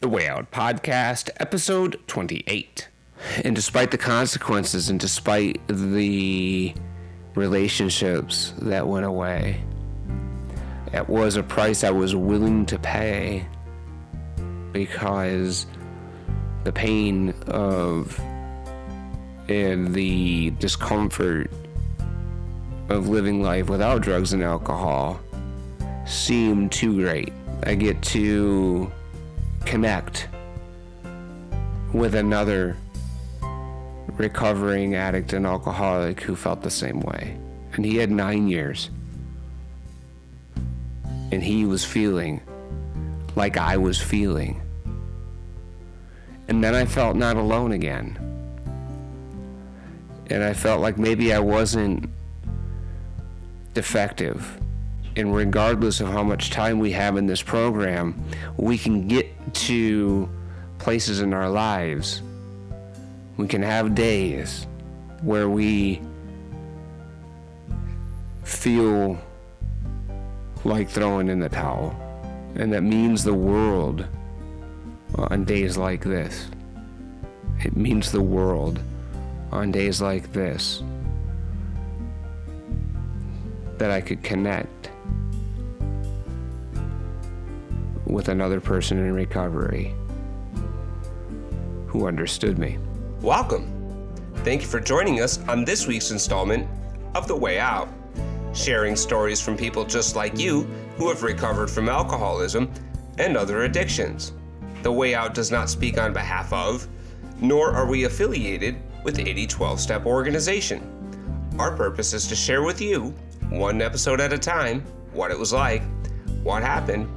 The Way Out Podcast, episode 28. And despite the consequences and despite the relationships that went away, it was a price I was willing to pay because the pain of and the discomfort of living life without drugs and alcohol seemed too great. I get to connect with another recovering addict and alcoholic who felt the same way. And he had nine years. And he was feeling like I was feeling. And then I felt not alone again. And I felt like maybe I wasn't defective. And regardless of how much time we have in this program, we can get to places in our lives. We can have days where we feel like throwing in the towel. And that means the world uh, on days like this. It means the world on days like this that I could connect with another person in recovery who understood me. Welcome. Thank you for joining us on this week's installment of The Way Out, sharing stories from people just like you who have recovered from alcoholism and other addictions. The Way Out does not speak on behalf of, nor are we affiliated with any 12 step Organization. Our purpose is to share with you, one episode at a time, what it was like, what happened,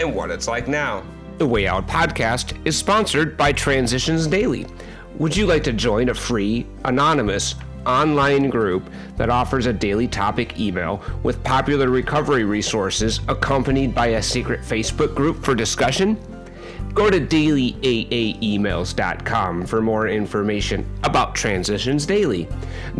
and what it's like now. The Way Out podcast is sponsored by Transitions Daily. Would you like to join a free, anonymous, online group that offers a daily topic email with popular recovery resources accompanied by a secret Facebook group for discussion? Go to dailyaaemails.com for more information about Transitions Daily.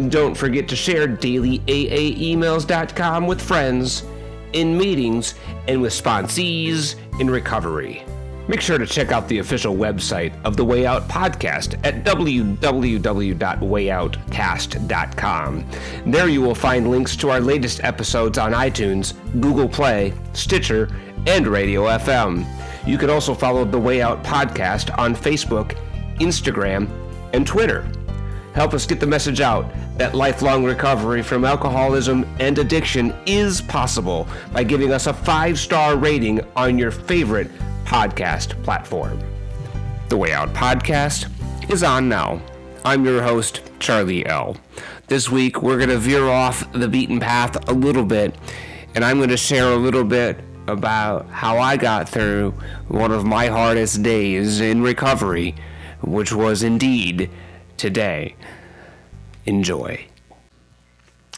Don't forget to share dailyaaemails.com with friends, in meetings, and with sponsees in recovery. Make sure to check out the official website of the Way Out podcast at www.wayoutcast.com. There you will find links to our latest episodes on iTunes, Google Play, Stitcher, and Radio FM. You can also follow the Way Out podcast on Facebook, Instagram, and Twitter. Help us get the message out that lifelong recovery from alcoholism and addiction is possible by giving us a five star rating on your favorite podcast platform. The Way Out podcast is on now. I'm your host, Charlie L. This week, we're going to veer off the beaten path a little bit, and I'm going to share a little bit about how I got through one of my hardest days in recovery, which was indeed today. Enjoy.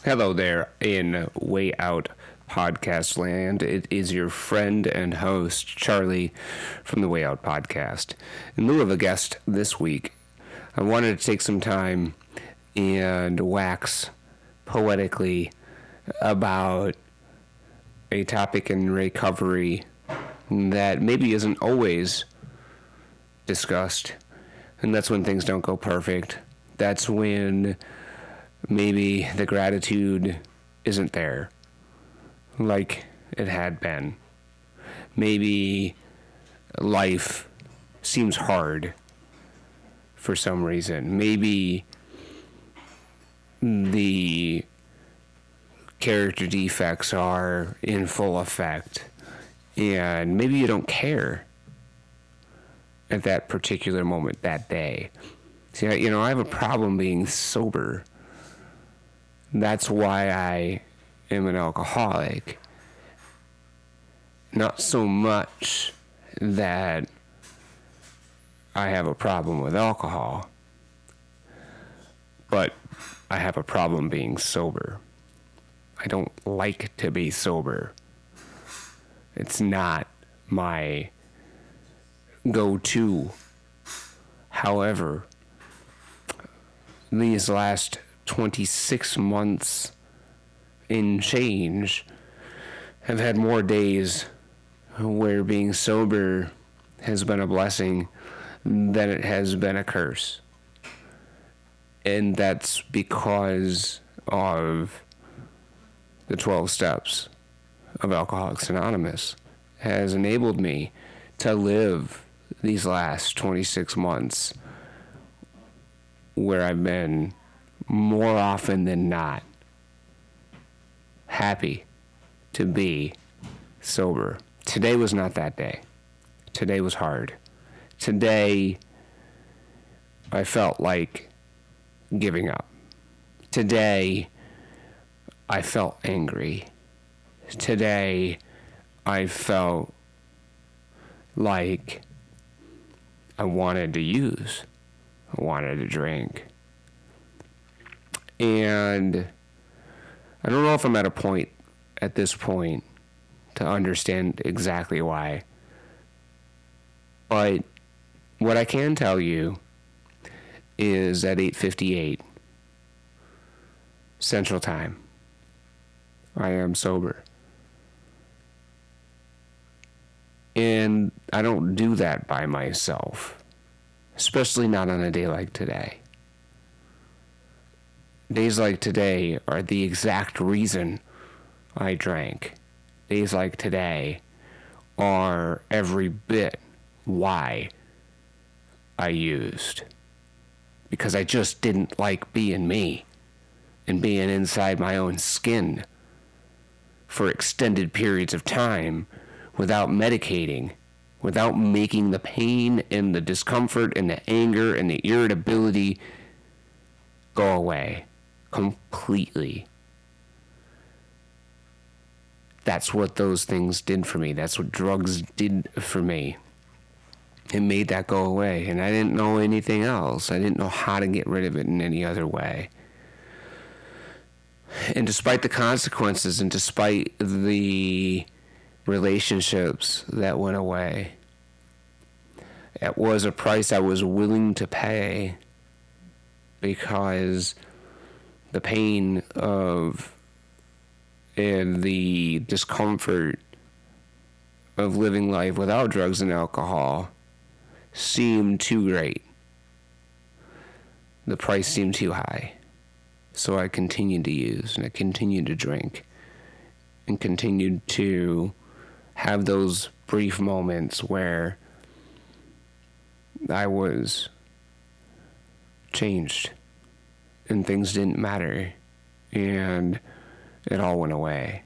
Hello there in Way Out Podcast Land. It is your friend and host, Charlie, from the Way Out Podcast. In lieu of a guest this week, I wanted to take some time and wax poetically about a topic in recovery that maybe isn't always discussed. And that's when things don't go perfect. That's when maybe the gratitude isn't there like it had been. Maybe life seems hard for some reason. Maybe the character defects are in full effect and maybe you don't care at that particular moment that day. See, you know, I have a problem being sober. That's why I am an alcoholic. Not so much that I have a problem with alcohol, but I have a problem being sober. I don't like to be sober. It's not my go to. However, these last 26 months in change have had more days where being sober has been a blessing than it has been a curse. And that's because of the 12 steps of Alcoholics Anonymous has enabled me to live these last 26 months where I've been more often than not happy to be sober. Today was not that day. Today was hard. Today, I felt like giving up. Today, I felt angry. Today, I felt like I wanted to use, I wanted to drink. And I don't know if I'm at a point at this point to understand exactly why. But what I can tell you is at 8:58 Central Time I am sober. And I don't do that by myself, especially not on a day like today. Days like today are the exact reason I drank. Days like today are every bit why I used. Because I just didn't like being me and being inside my own skin for extended periods of time without medicating, without making the pain and the discomfort and the anger and the irritability go away completely. That's what those things did for me. That's what drugs did for me. It made that go away. And I didn't know anything else. I didn't know how to get rid of it in any other way. And despite the consequences and despite the relationships that went away, it was a price I was willing to pay because the pain of and the discomfort of living life without drugs and alcohol seemed too great. The price seemed too high. So I continued to use and I continued to drink and continued to have those brief moments where I was changed and things didn't matter and it all went away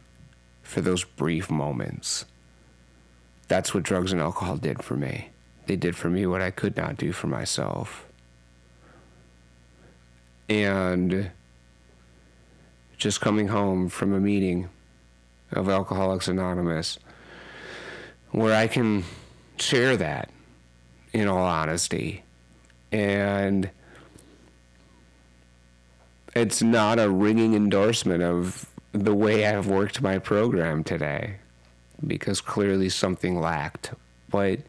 for those brief moments. That's what drugs and alcohol did for me. They did for me what I could not do for myself. And just coming home from a meeting of Alcoholics Anonymous where I can share that in all honesty. And it's not a ringing endorsement of the way I've worked my program today because clearly something lacked. But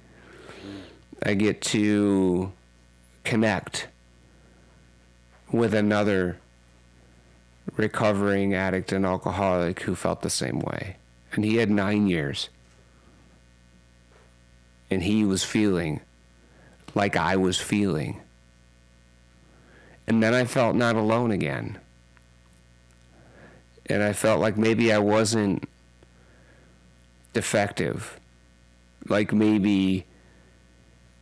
I get to connect with another recovering addict and alcoholic who felt the same way. And he had nine years. And he was feeling like I was feeling. And then I felt not alone again. And I felt like maybe I wasn't defective. Like maybe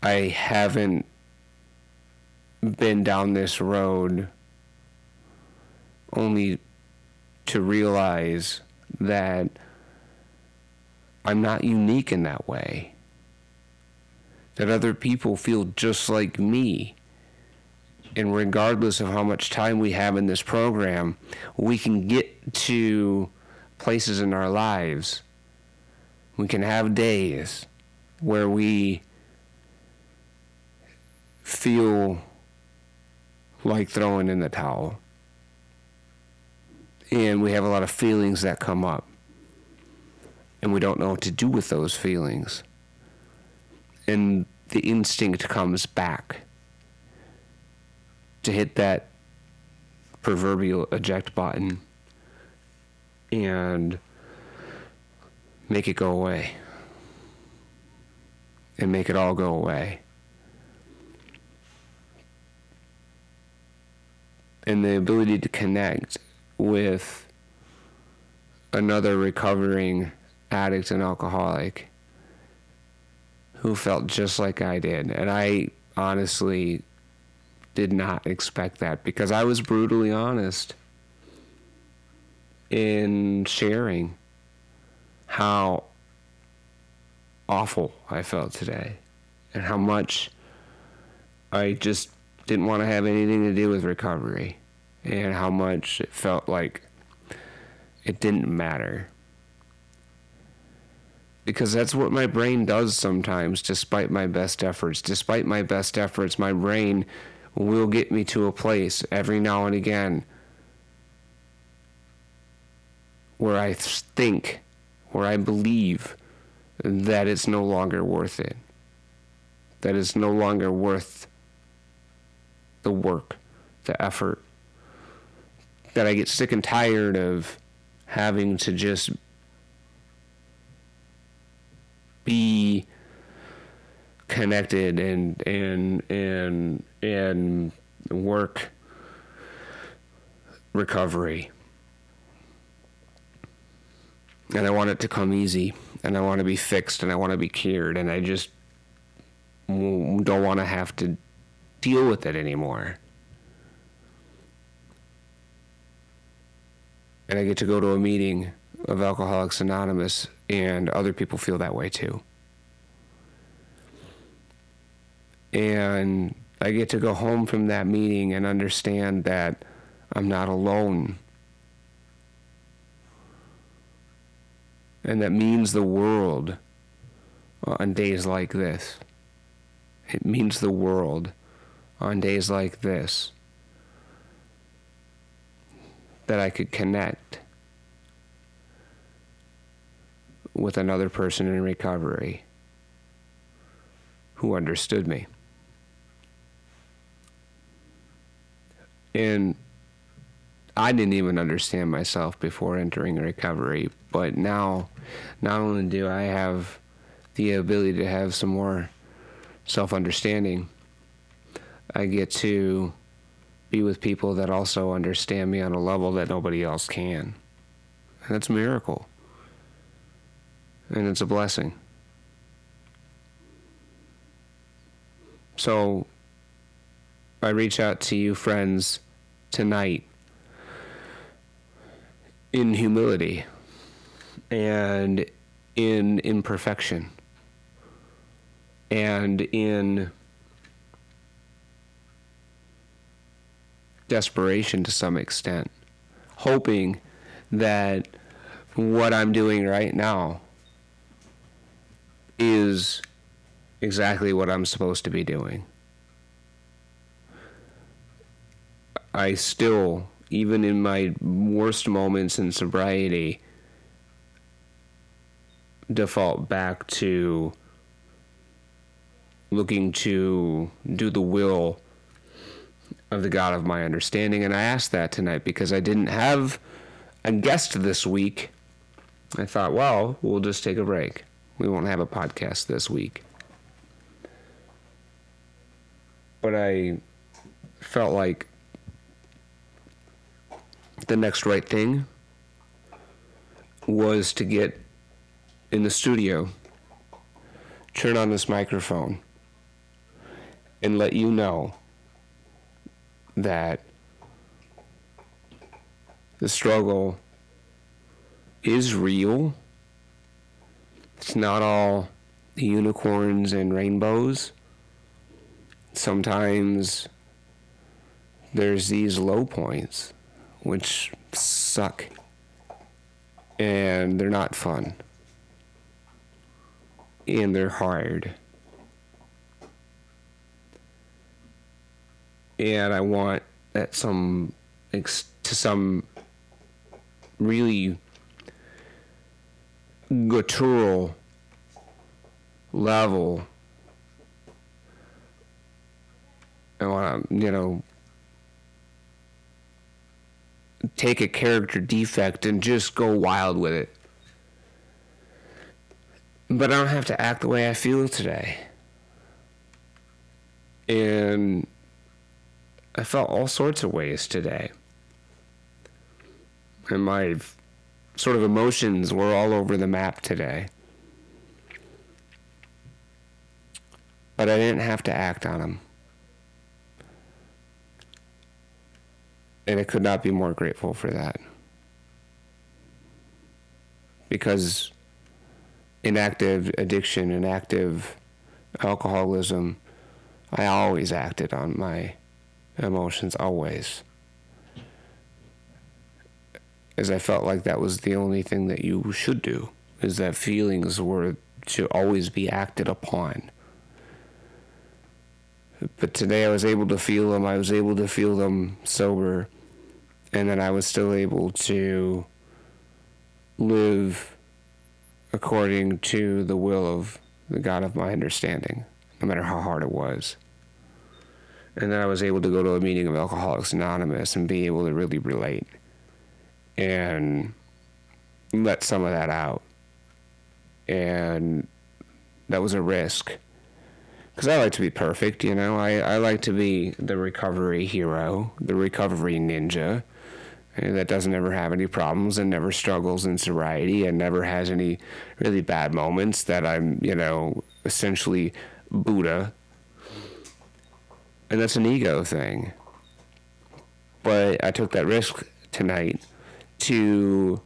I haven't been down this road only to realize that I'm not unique in that way. That other people feel just like me. And regardless of how much time we have in this program, we can get to places in our lives. We can have days where we feel like throwing in the towel. And we have a lot of feelings that come up. And we don't know what to do with those feelings. And the instinct comes back to hit that proverbial eject button and make it go away and make it all go away. And the ability to connect with another recovering addict and alcoholic who felt just like I did. And I honestly did not expect that because I was brutally honest in sharing how awful I felt today and how much I just didn't want to have anything to do with recovery and how much it felt like it didn't matter. Because that's what my brain does sometimes, despite my best efforts. Despite my best efforts, my brain will get me to a place every now and again where I think, where I believe that it's no longer worth it. That it's no longer worth the work, the effort. That I get sick and tired of having to just be connected and and and and work recovery and I want it to come easy, and I want to be fixed, and I want to be cured, and I just don't want to have to deal with it anymore. And I get to go to a meeting of Alcoholics Anonymous, and other people feel that way too. And I get to go home from that meeting and understand that I'm not alone and that means the world uh, on days like this. It means the world on days like this that I could connect with another person in recovery who understood me. And I didn't even understand myself before entering recovery, but now not only do I have the ability to have some more self understanding, I get to be with people that also understand me on a level that nobody else can. And that's a miracle. And it's a blessing. So I reach out to you, friends, tonight in humility and in imperfection and in desperation to some extent, hoping that what I'm doing right now is exactly what I'm supposed to be doing. I still even in my worst moments in sobriety, default back to looking to do the will of the God of my understanding. And I asked that tonight because I didn't have a guest this week. I thought, well, we'll just take a break. We won't have a podcast this week. But I felt like the next right thing was to get in the studio, turn on this microphone, and let you know that the struggle is real. It's not all unicorns and rainbows. Sometimes there's these low points which suck and they're not fun and they're hard. And I want at some to some really guttural level. I want to, you know, take a character defect and just go wild with it. But I don't have to act the way I feel today. And I felt all sorts of ways today. And my sort of emotions were all over the map today. But I didn't have to act on them. And I could not be more grateful for that. Because inactive addiction and active alcoholism, I always acted on my emotions, always. As I felt like that was the only thing that you should do, is that feelings were to always be acted upon. But today I was able to feel them, I was able to feel them sober, and then I was still able to live according to the will of the God of my understanding, no matter how hard it was. And then I was able to go to a meeting of Alcoholics Anonymous and be able to really relate and let some of that out. And that was a risk. Because I like to be perfect, you know. I, I like to be the recovery hero, the recovery ninja that doesn't ever have any problems and never struggles in sobriety and never has any really bad moments that I'm, you know, essentially Buddha. And that's an ego thing. But I took that risk tonight to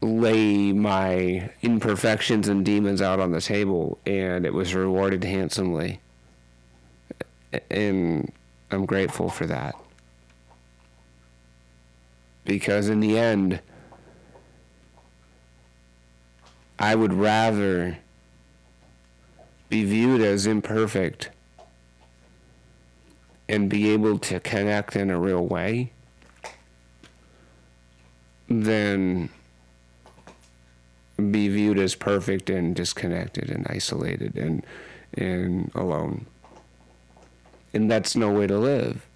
lay my imperfections and demons out on the table, and it was rewarded handsomely. And I'm grateful for that because in the end, I would rather be viewed as imperfect and be able to connect in a real way than be viewed as perfect and disconnected and isolated and and alone. And that's no way to live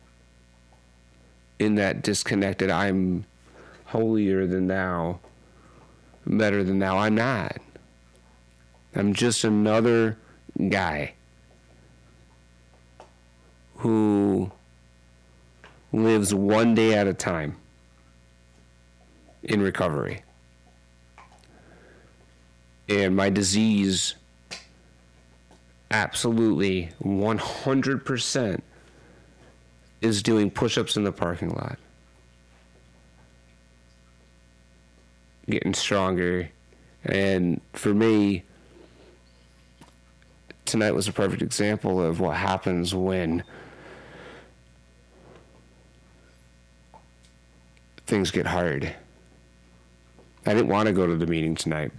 in that disconnected, I'm holier than thou, better than thou. I'm not. I'm just another guy who lives one day at a time in recovery. And my disease absolutely 100% is doing push ups in the parking lot. Getting stronger. And for me, tonight was a perfect example of what happens when things get hard. I didn't want to go to the meeting tonight.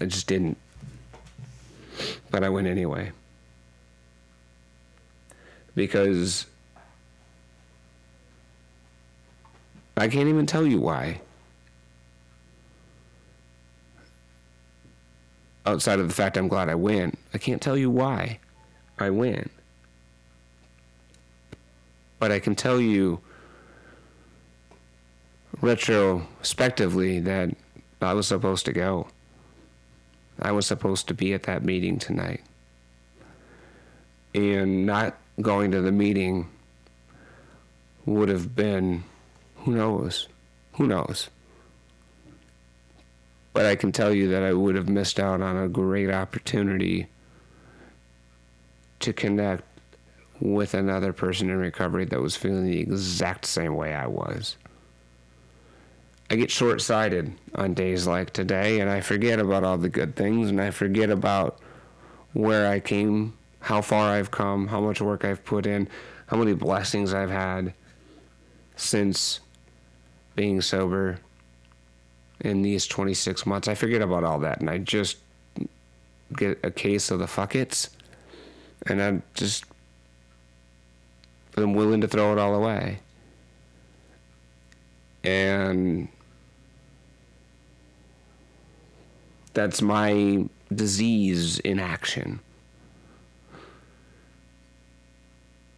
I just didn't. But I went anyway because I can't even tell you why. Outside of the fact I'm glad I win, I can't tell you why I win. But I can tell you retrospectively that I was supposed to go. I was supposed to be at that meeting tonight. And not going to the meeting would have been who knows? Who knows? But I can tell you that I would have missed out on a great opportunity to connect with another person in recovery that was feeling the exact same way I was. I get short sighted on days like today, and I forget about all the good things, and I forget about where I came how far I've come, how much work I've put in, how many blessings I've had since being sober in these 26 months. I forget about all that and I just get a case of the fuckets and I'm just I'm willing to throw it all away. And that's my disease in action.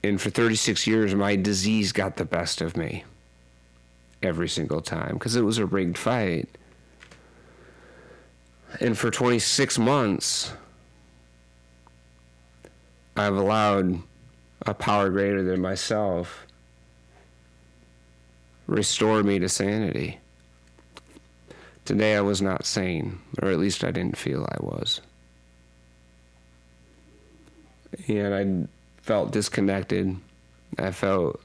And for 36 years, my disease got the best of me every single time because it was a rigged fight. And for 26 months, I've allowed a power greater than myself restore me to sanity. Today I was not sane, or at least I didn't feel I was. And I felt disconnected. I felt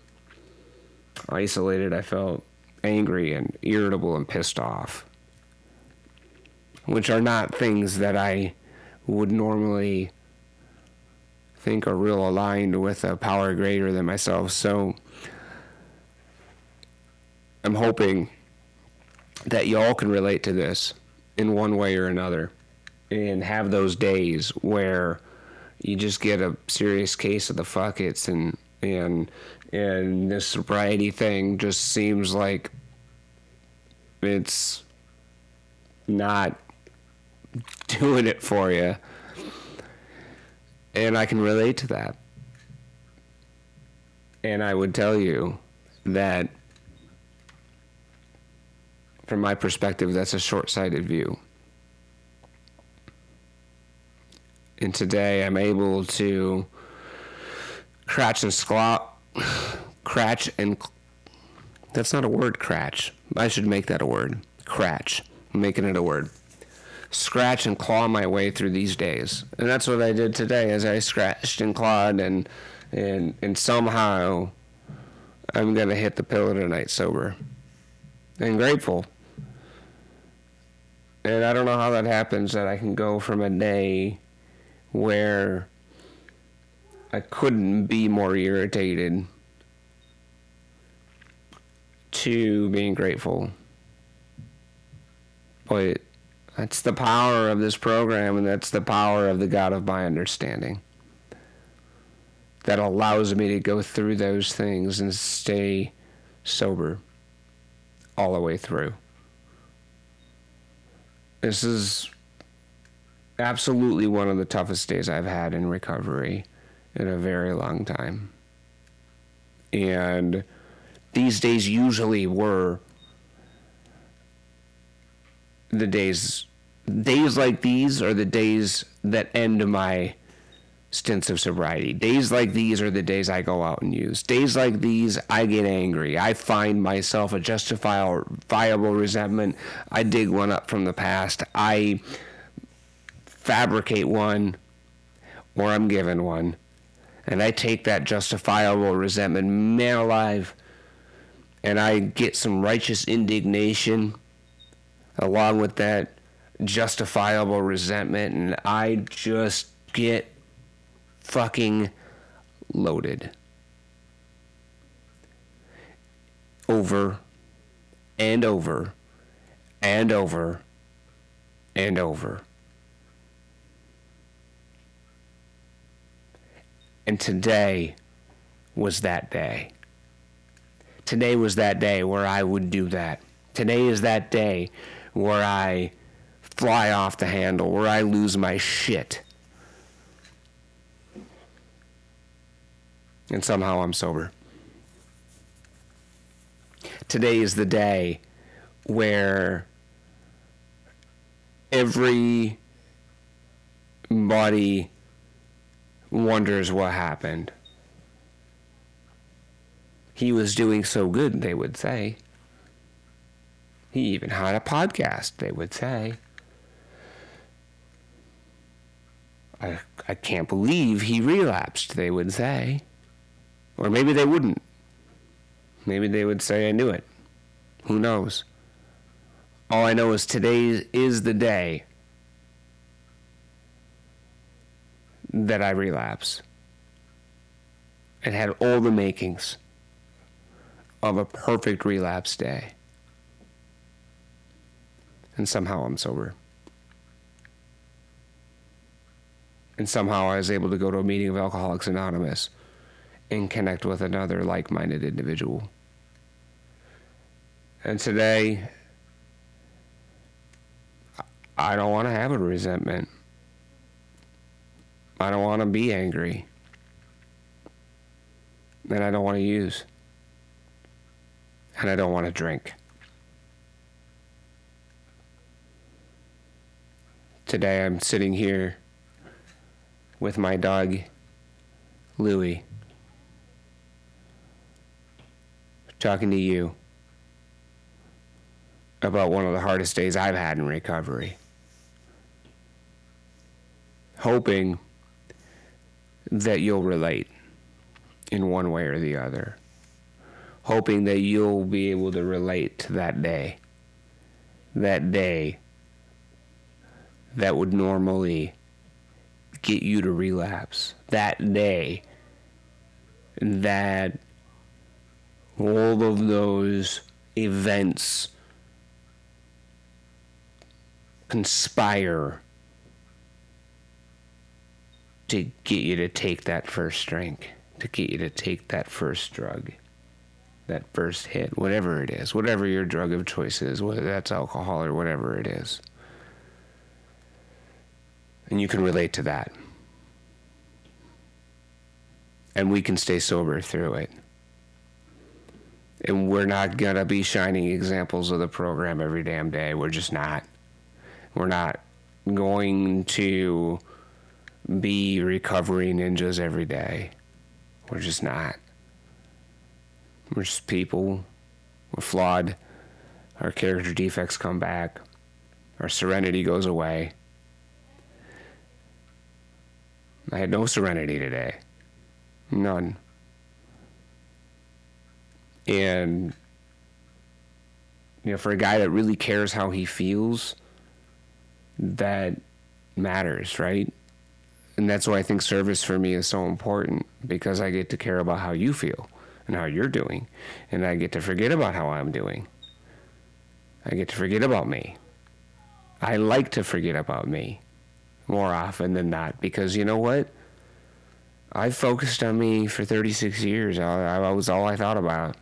isolated. I felt angry and irritable and pissed off, which are not things that I would normally think are real aligned with a power greater than myself. So I'm hoping that y'all can relate to this in one way or another and have those days where you just get a serious case of the fuckets and and and this sobriety thing just seems like it's not doing it for you. And I can relate to that. And I would tell you that from my perspective, that's a short sighted view. And today I'm able to cratch and sclop, cratch and. That's not a word, cratch. I should make that a word. Cratch. I'm making it a word. Scratch and claw my way through these days. And that's what I did today as I scratched and clawed and and and somehow I'm gonna hit the pillow tonight sober. And grateful. And I don't know how that happens that I can go from a day where I couldn't be more irritated to being grateful. But that's the power of this program, and that's the power of the God of my understanding that allows me to go through those things and stay sober all the way through. This is absolutely one of the toughest days I've had in recovery in a very long time. And these days usually were the days days like these are the days that end my stints of sobriety. Days like these are the days I go out and use. Days like these, I get angry. I find myself a justifiable resentment. I dig one up from the past. I fabricate one, or I'm given one. And I take that justifiable resentment, man alive, and I get some righteous indignation along with that justifiable resentment, and I just get fucking loaded. Over and over and over and over. And today was that day. Today was that day where I would do that. Today is that day where I fly off the handle, where I lose my shit. And somehow I'm sober. Today is the day where every body wonders what happened. He was doing so good, they would say. He even had a podcast, they would say. I, I can't believe he relapsed, they would say. Or maybe they wouldn't. Maybe they would say I knew it. Who knows? All I know is today is the day that I relapse. It had all the makings of a perfect relapse day. And somehow I'm sober. And somehow I was able to go to a meeting of Alcoholics Anonymous and connect with another like minded individual. And today, I don't want to have a resentment. I don't want to be angry. And I don't want to use. And I don't want to drink. Today I'm sitting here with my dog, Louie, talking to you about one of the hardest days I've had in recovery. Hoping that you'll relate in one way or the other. Hoping that you'll be able to relate to that day. That day that would normally get you to relapse. That day that all of those events conspire to get you to take that first drink, to get you to take that first drug, that first hit, whatever it is, whatever your drug of choice is, whether that's alcohol or whatever it is. And you can relate to that. And we can stay sober through it. And we're not going to be shining examples of the program every damn day. We're just not. We're not going to be recovery ninjas every day. We're just not. We're just people. We're flawed. Our character defects come back. Our serenity goes away. I had no serenity today. None. And, you know, for a guy that really cares how he feels, that matters, right? And that's why I think service for me is so important because I get to care about how you feel and how you're doing. And I get to forget about how I'm doing. I get to forget about me. I like to forget about me more often than not because you know what? I focused on me for 36 years. I, I was all I thought about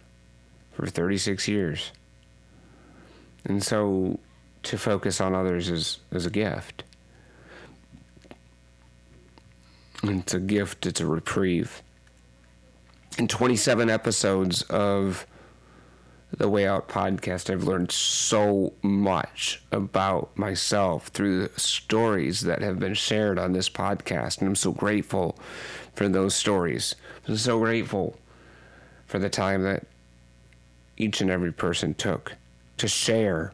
for 36 years. And so to focus on others is, is a gift. It's a gift, it's a reprieve. In 27 episodes of the Way Out podcast, I've learned so much about myself through the stories that have been shared on this podcast. And I'm so grateful for those stories. I'm so grateful for the time that each and every person took to share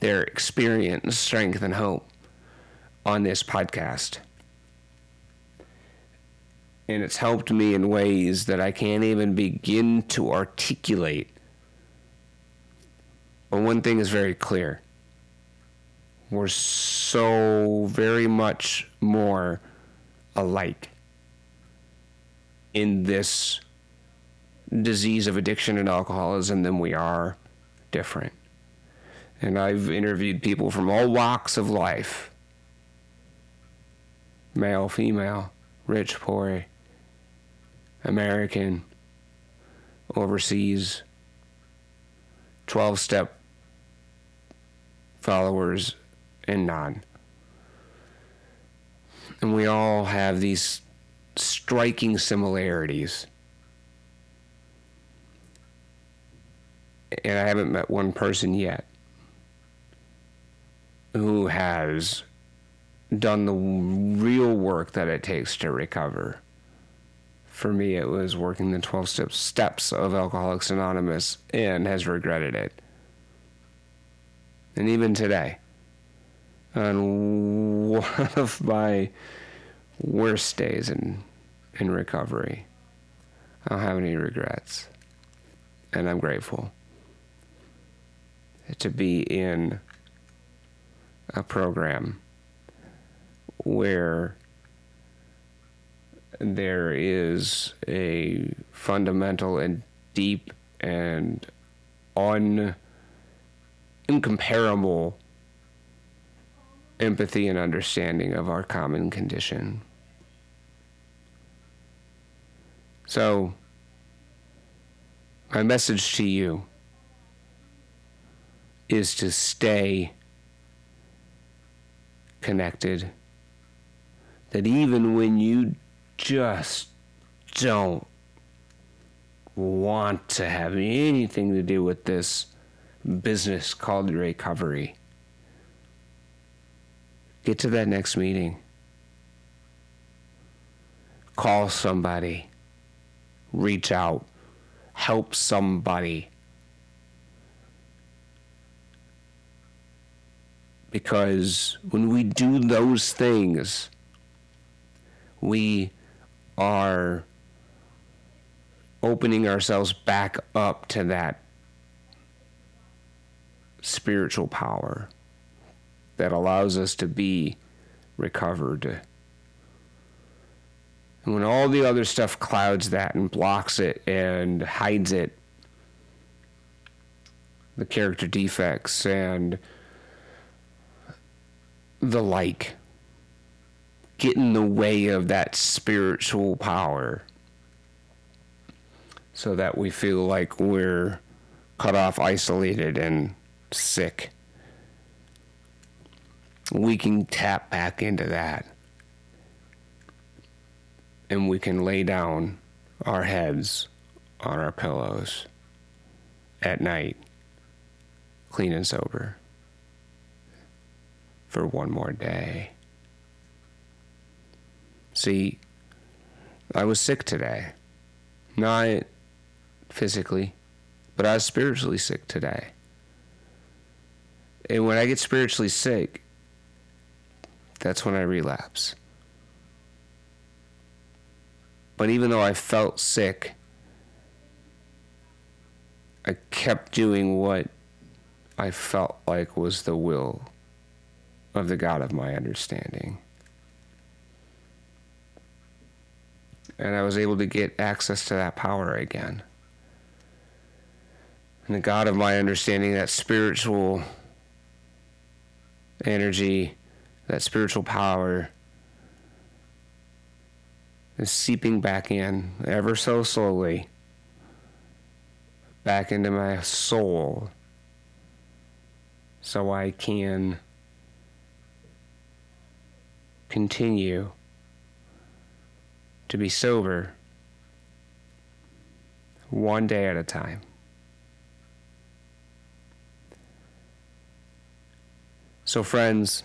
their experience, strength, and hope on this podcast. And it's helped me in ways that I can't even begin to articulate. But one thing is very clear. We're so very much more alike in this disease of addiction and alcoholism than we are different. And I've interviewed people from all walks of life. Male, female, rich, poor, American, overseas, 12 step followers and non. And we all have these striking similarities. And I haven't met one person yet who has done the real work that it takes to recover. For me, it was working the 12 steps of Alcoholics Anonymous and has regretted it. And even today, on one of my worst days in in recovery, I don't have any regrets, and I'm grateful to be in a program where there is a fundamental and deep and un incomparable empathy and understanding of our common condition. So, my message to you is to stay connected. That even when you just don't want to have anything to do with this, business called recovery. Get to that next meeting. Call somebody. Reach out. Help somebody. Because when we do those things, we are opening ourselves back up to that spiritual power that allows us to be recovered. And when all the other stuff clouds that and blocks it and hides it, the character defects and the like get in the way of that spiritual power so that we feel like we're cut off, isolated, and sick. We can tap back into that. And we can lay down our heads on our pillows at night, clean and sober, for one more day. See, I was sick today. Not physically, but I was spiritually sick today. And when I get spiritually sick, that's when I relapse. But even though I felt sick, I kept doing what I felt like was the will of the God of my understanding. And I was able to get access to that power again. And the God of my understanding, that spiritual energy, that spiritual power, is seeping back in ever so slowly back into my soul so I can continue to be sober one day at a time. So, friends,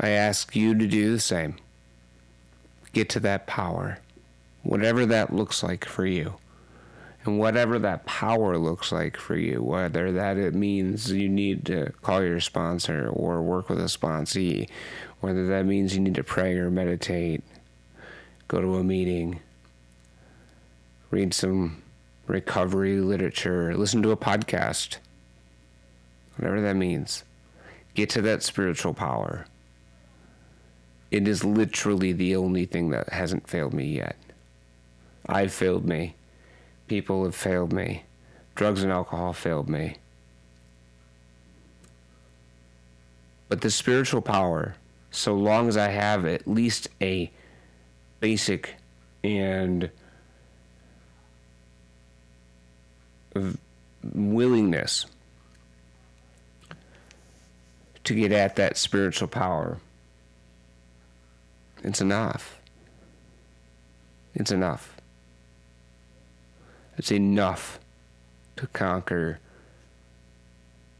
I ask you to do the same. Get to that power, whatever that looks like for you. And whatever that power looks like for you, whether that it means you need to call your sponsor or work with a sponsee whether that means you need to pray or meditate, go to a meeting, read some recovery literature, listen to a podcast, whatever that means. Get to that spiritual power. It is literally the only thing that hasn't failed me yet. I've failed me. People have failed me. Drugs and alcohol failed me. But the spiritual power so long as I have at least a basic and willingness to get at that spiritual power. It's enough. It's enough. It's enough to conquer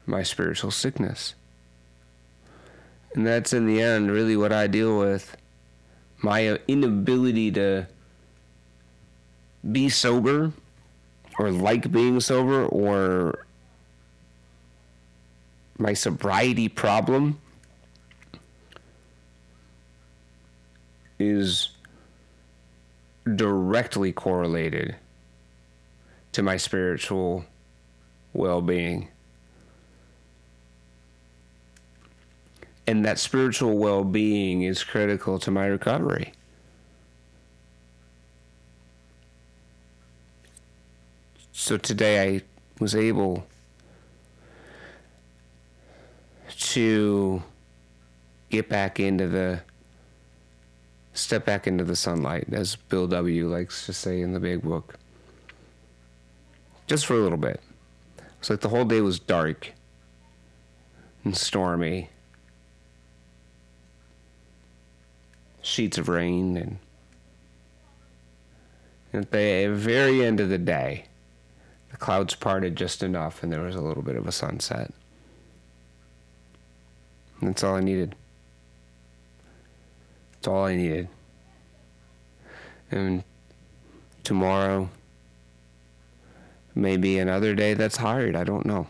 my spiritual sickness. And that's in the end really what I deal with. My inability to be sober or like being sober or my sobriety problem is directly correlated to my spiritual well being. and that spiritual well being is critical to my recovery. So today I was able to get back into the step back into the sunlight, as Bill W. likes to say in the big book. Just for a little bit. It's like the whole day was dark and stormy sheets of rain and at the very end of the day the clouds parted just enough and there was a little bit of a sunset That's all I needed. That's all I needed. And tomorrow, maybe another day that's hard. I don't know.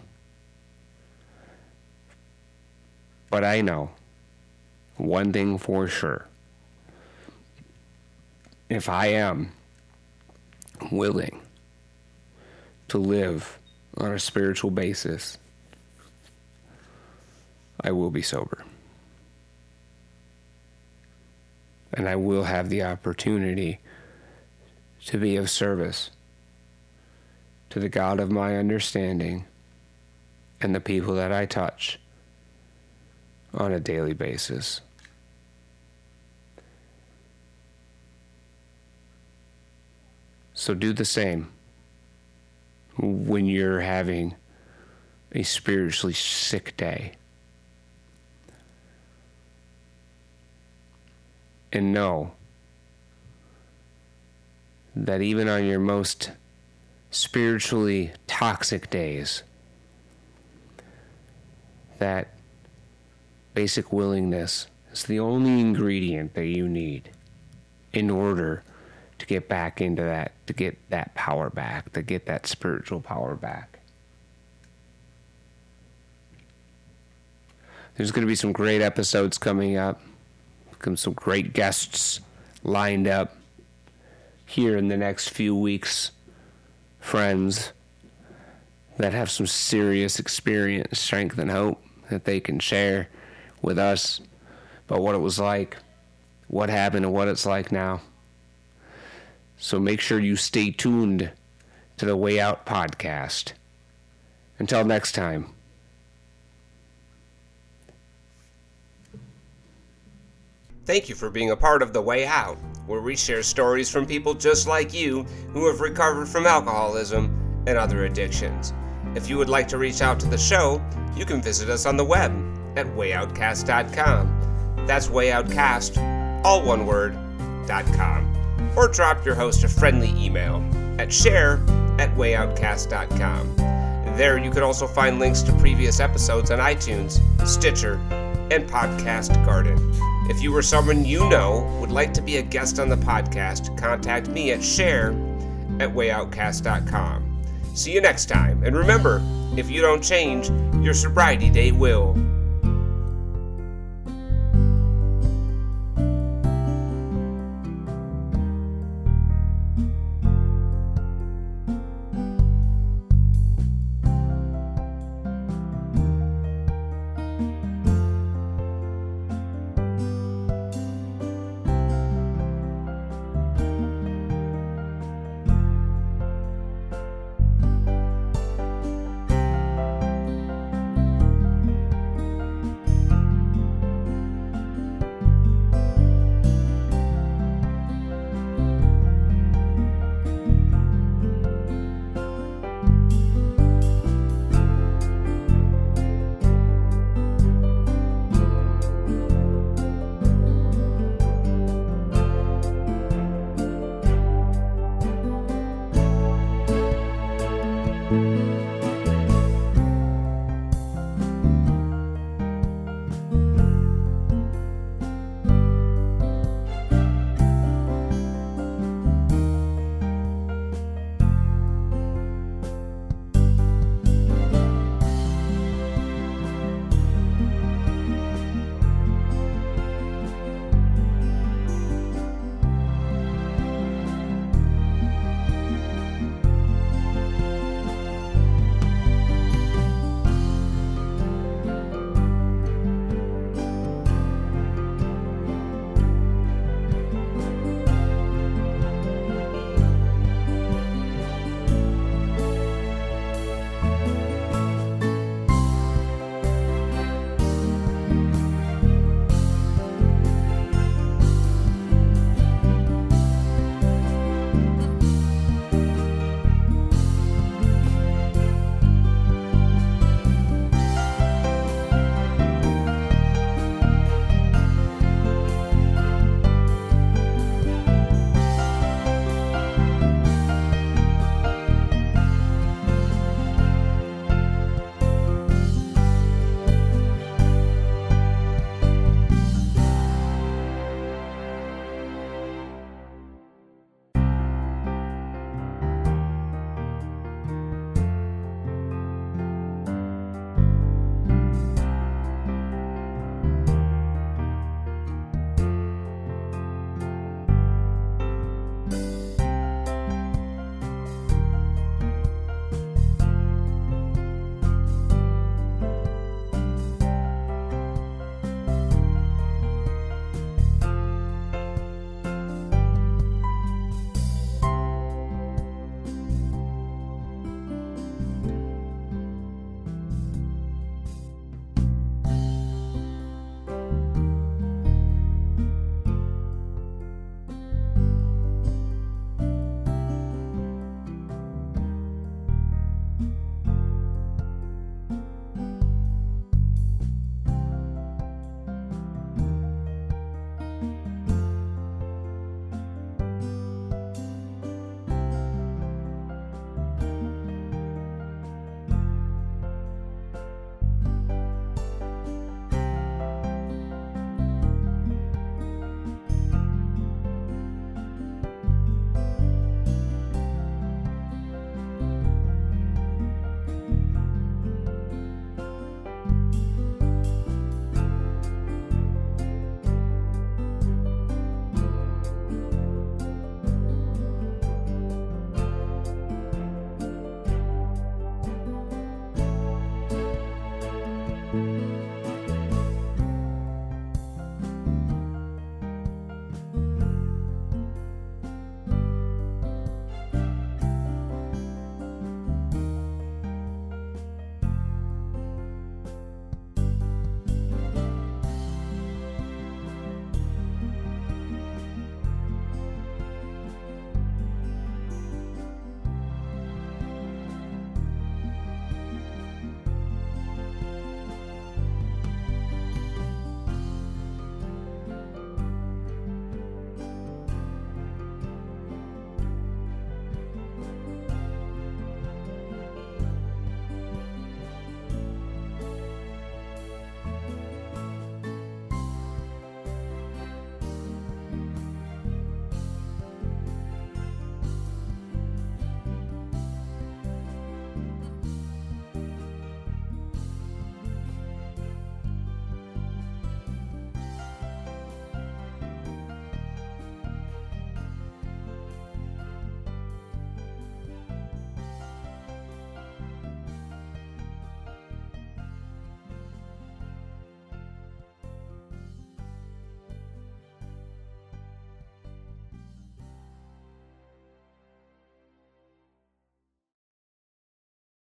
But I know one thing for sure. If I am willing to live on a spiritual basis, I will be sober. And I will have the opportunity to be of service to the God of my understanding and the people that I touch on a daily basis. So do the same when you're having a spiritually sick day. And know that even on your most spiritually toxic days, that basic willingness is the only ingredient that you need in order to get back into that, to get that power back, to get that spiritual power back. There's going to be some great episodes coming up, some great guests lined up here in the next few weeks. Friends that have some serious experience, strength, and hope that they can share with us about what it was like, what happened, and what it's like now. So make sure you stay tuned to the Way Out podcast. Until next time. Thank you for being a part of The Way Out, where we share stories from people just like you who have recovered from alcoholism and other addictions. If you would like to reach out to the show, you can visit us on the web at wayoutcast.com. That's wayoutcast, all one word, .com. Or drop your host a friendly email at share at wayoutcast.com. There you can also find links to previous episodes on iTunes, Stitcher, and Podcast Garden. If you or someone you know would like to be a guest on the podcast, contact me at share at wayoutcast.com. See you next time, and remember, if you don't change, your sobriety date will.